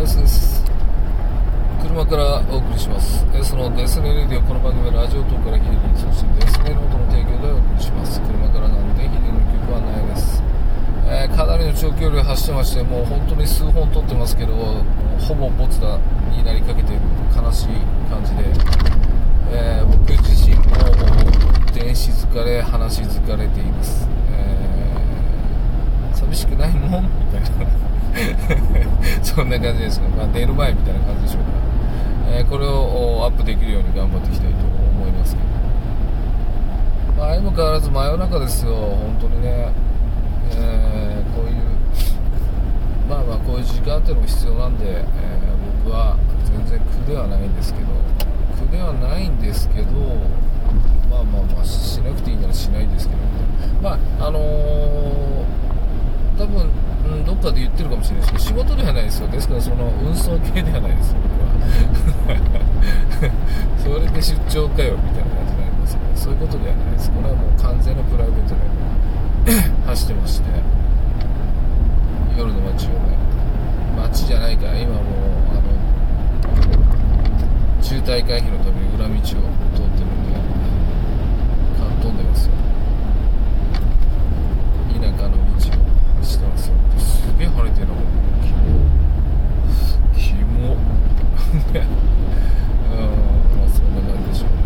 エスです。車からお送りします。そのデスネレディオこの番組はラジオ等からヒデリンそしてデスネノートの提供でお送りします。車からなんでヒデの曲はないです、えーかなりの長距離を走ってましてもう本当に数本撮ってますけどほぼボツだになりかけている悲しい感じで、えー僕自身も電子疲れ話し疲れています、えー寂しくないのみたいなそんな感じですが、まあ、寝る前みたいな感じでしょうか、えーこれをアップできるように頑張っていきたいと思いますけど、まあ、相も変わらず真夜中ですよ。本当にね、えーこういうまあまあこういう時間っていうのも必要なんで、えー僕は全然苦ではないんですけど。苦ではないんですけどまあまあまあしなくていいならしないですけどまああのー多分、うん、どっかで言ってるかもしれないですけど仕事ですよですからその運送系ではないです僕は。それで出張かよみたいな感じになりますけどそういうことではないです。これはもう完全なプライベートで走ってまして。夜の街をね。街じゃないか今もうあの中大回避のために裏道を通ってるんでか飛んでますよ田舎の道を走ってますよ。すげえ晴れてるなキモキモうんまあそんな感じでしょうね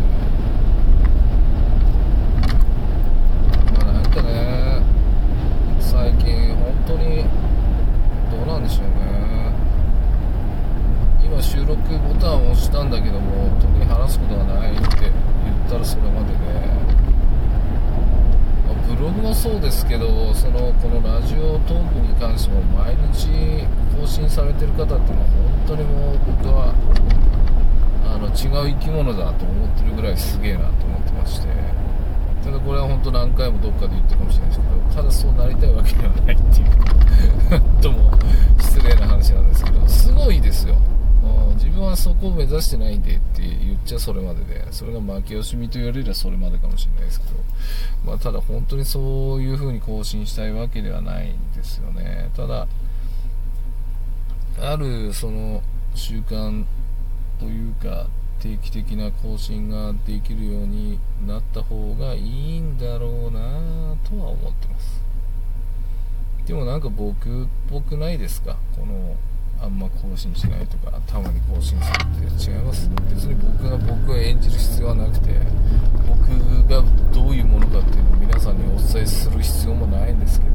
まあなんかね最近本当にどうなんでしょうね今収録ボタンを押したんだけども特に話すことがないって言ったらそれまでで、まあブログもそうですけどそのこのラジオトークに関しても毎日更新されてる方っていうのは本当にもう僕はあの違う生き物だと思ってるぐらいすげえなと思ってまして。ただこれは本当何回もどっかで言ったかもしれないですけどただそうなりたいわけではないっていう。とも失礼な話なんですけどすごいですよ。うん自分はそこを目指してないんでって言っちゃそれまででそれが負け惜しみと言われればそれまでかもしれないですけど、まあ、ただ本当にそういう風に更新したいわけではないんですよね。ただあるその習慣というか定期的な更新ができるようになった方がいいんだろうなとは思ってます。でもなんか僕っぽくないですか？このあんま更新しないとかたまに更新するって違います。別に僕が僕を演じる必要はなくて僕がどういうものかっていうのを皆さんにお伝えする必要もないんですけど、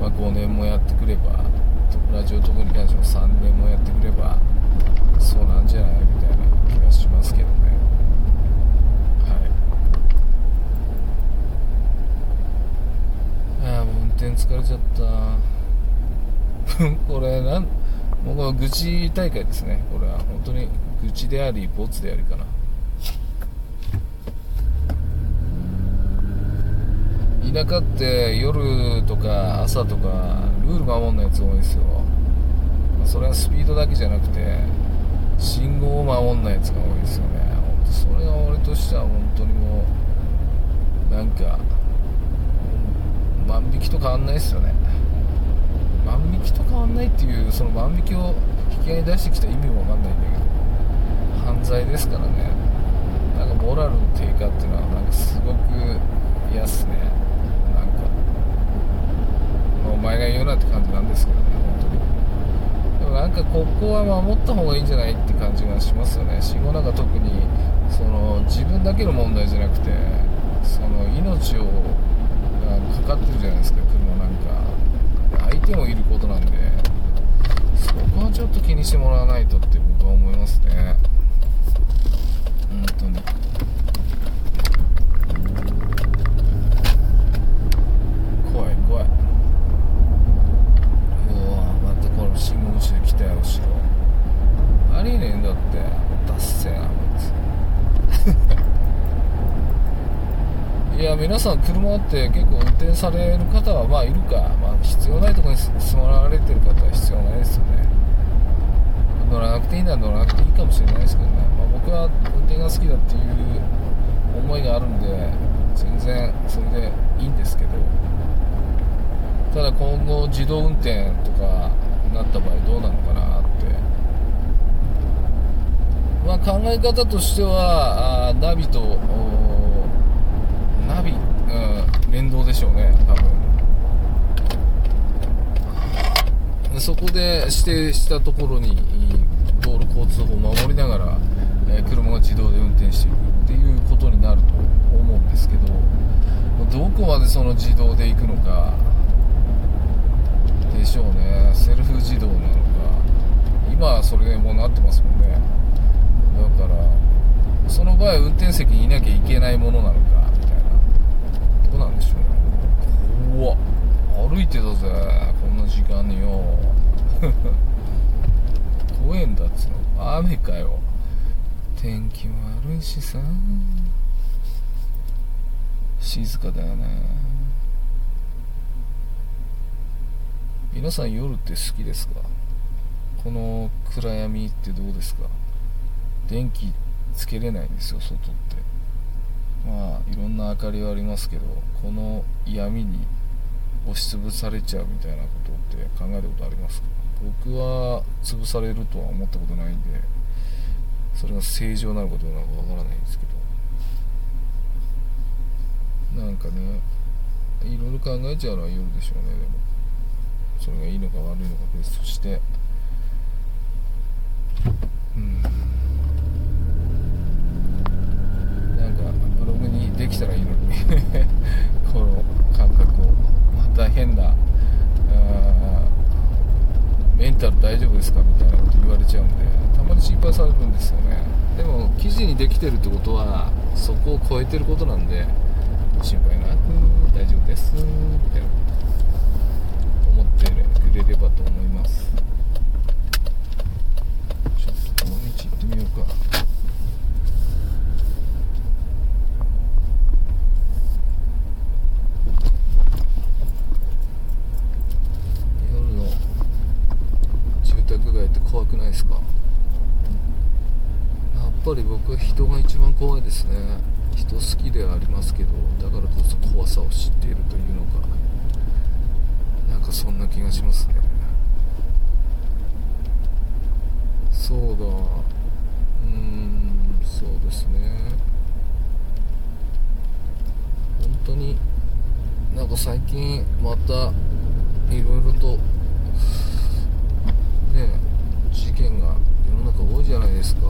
まあ、5年もやってくればラジオ特に関しても3年もやってくればそうなんじゃないみたいな気がしますけどねはいああもう運転疲れちゃったこれなん愚痴大会ですね。これは本当に愚痴でありボツでありかな。田舎って夜とか朝とかルール守んないやつ多いですよ、まそれはスピードだけじゃなくて信号を守んないやつが多いですよね。それは俺としては本当にもうなんか万引きと変わんないですよね。万引きと変わんないっていうその万引きを引き合いに出してきた意味もわかんないんだけど犯罪ですからね。なんかモラルの低下っていうのはなんかすごく嫌っすね。なんか、まあお前が言うなって感じなんですけどね本当に。でもなんかここは守った方がいいんじゃないって感じがしますよね。信号なんか特にその自分だけの問題じゃなくてその命をかかってるじゃないですか。手もいることなんでそこはちょっと気にしてもらわないとって僕は思いますね。本当に。怖い怖い。うわまたこの信号無視で来たよ後ろありえねえんだってダッセーなこいつ。いや皆さん車って結構運転される方はまあいるか、必要ないところに住まわれてる方は必要ないですよね。乗らなくていいなら乗らなくていいかもしれないですけどね、まあ、僕は運転が好きだっていう思いがあるんで全然それでいいんですけど。ただ今後自動運転とかなった場合どうなのかなって。まあ考え方としてはあナビとナビ、うん、連動でしょうね多分。そこで指定したところに道路交通法を守りながら、え、車が自動で運転していくっていうことになると思うんですけどどこまでその自動で行くのかでしょうね。セルフ自動なのか。今はそれでもうなってますもんね。だからその場合運転席にいなきゃいけないものなのかみたいな。どうなんでしょうね。怖っ。歩いてたぜ。こんな時間によ。怖えんだっつうの。雨かよ。天気も悪いしさ。静かだよね。皆さん夜って好きですか？この暗闇ってどうですか？電気つけれないんですよ外って。まあいろんな明かりはありますけどこの闇に押しつぶされちゃうみたいなことって考えたことありますか？僕は潰されるとは思ったことないんでそれが正常なのかどうなのかわからないんですけど。なんかねいろいろ考えちゃうのは夜でしょうねでも。それがいいのか悪いのか別としてうんなんかブログにできたらいいのにこの感覚をまた変なメンタル大丈夫ですかみたいなこと言われちゃうんでたまに心配されるんですよね。でも記事にできてるってことはそこを超えてることなんで心配なく大丈夫ですみたいな思ってくれればと思います。ちょっとこの道行ってみようか。怖くないですか？り僕は人が一番怖いですね。人好きではありますけどだからこそ怖さを知っているというのか。なんかそんな気がしますね。そうだ。うんそうですね。本当になんか最近またいろいろとね事件が世の中多いじゃないですか。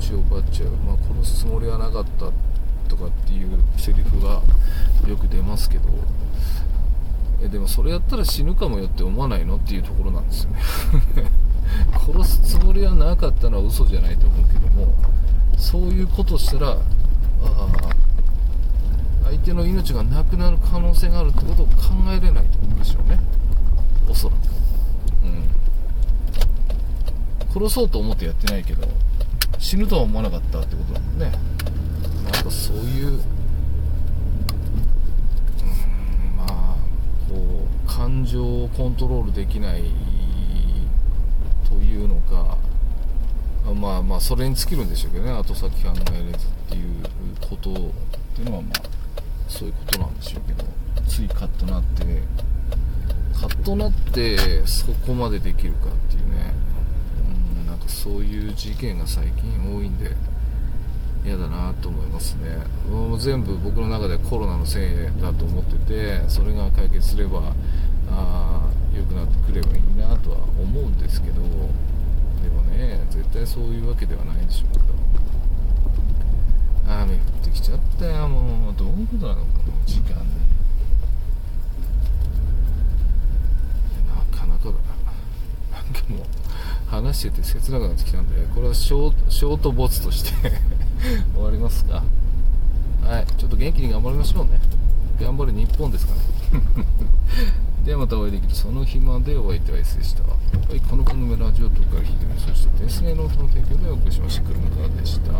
命を奪っちゃう、まあ、殺すつもりはなかったとかっていうセリフがよく出ますけどえでもそれやったら死ぬかもよって思わないのっていうところなんですよね。殺すつもりはなかったのは嘘じゃないと思うけどもそういうことしたらあ相手の命がなくなる可能性があるってことを考えれないと思うんですよね。おそらく。うん。殺そうと思ってやってないけど死ぬとは思わなかったってことだもんね。なんかそういううんまあこう感情をコントロールできないというのかまあまあそれに尽きるんでしょうけどね後先考えれずっていうことっていうのはまあそういうことなんでしょうけど。ついカッとなって。カッとなってそこまでできるかっていうねそういう事件が最近多いんで嫌だなと思いますね。もう全部僕の中でコロナのせいだと思っててそれが解決すればあ良くなってくればいいなとは思うんですけどでもね絶対そういうわけではないでしょうけど。雨降ってきちゃったよもう。どういうことなのこの時間になかなかだな。なんかもう話してて切なくなってきたんでこれはショートボツとして 終わりますか？はいちょっと元気に頑張りましょうね。頑張る日本ですかね。ではまたお会いできるその日までお相手は S でした。はいこの番組ラジオとか聞いてみそして電子ノートの提供でお送りしました。車からでした。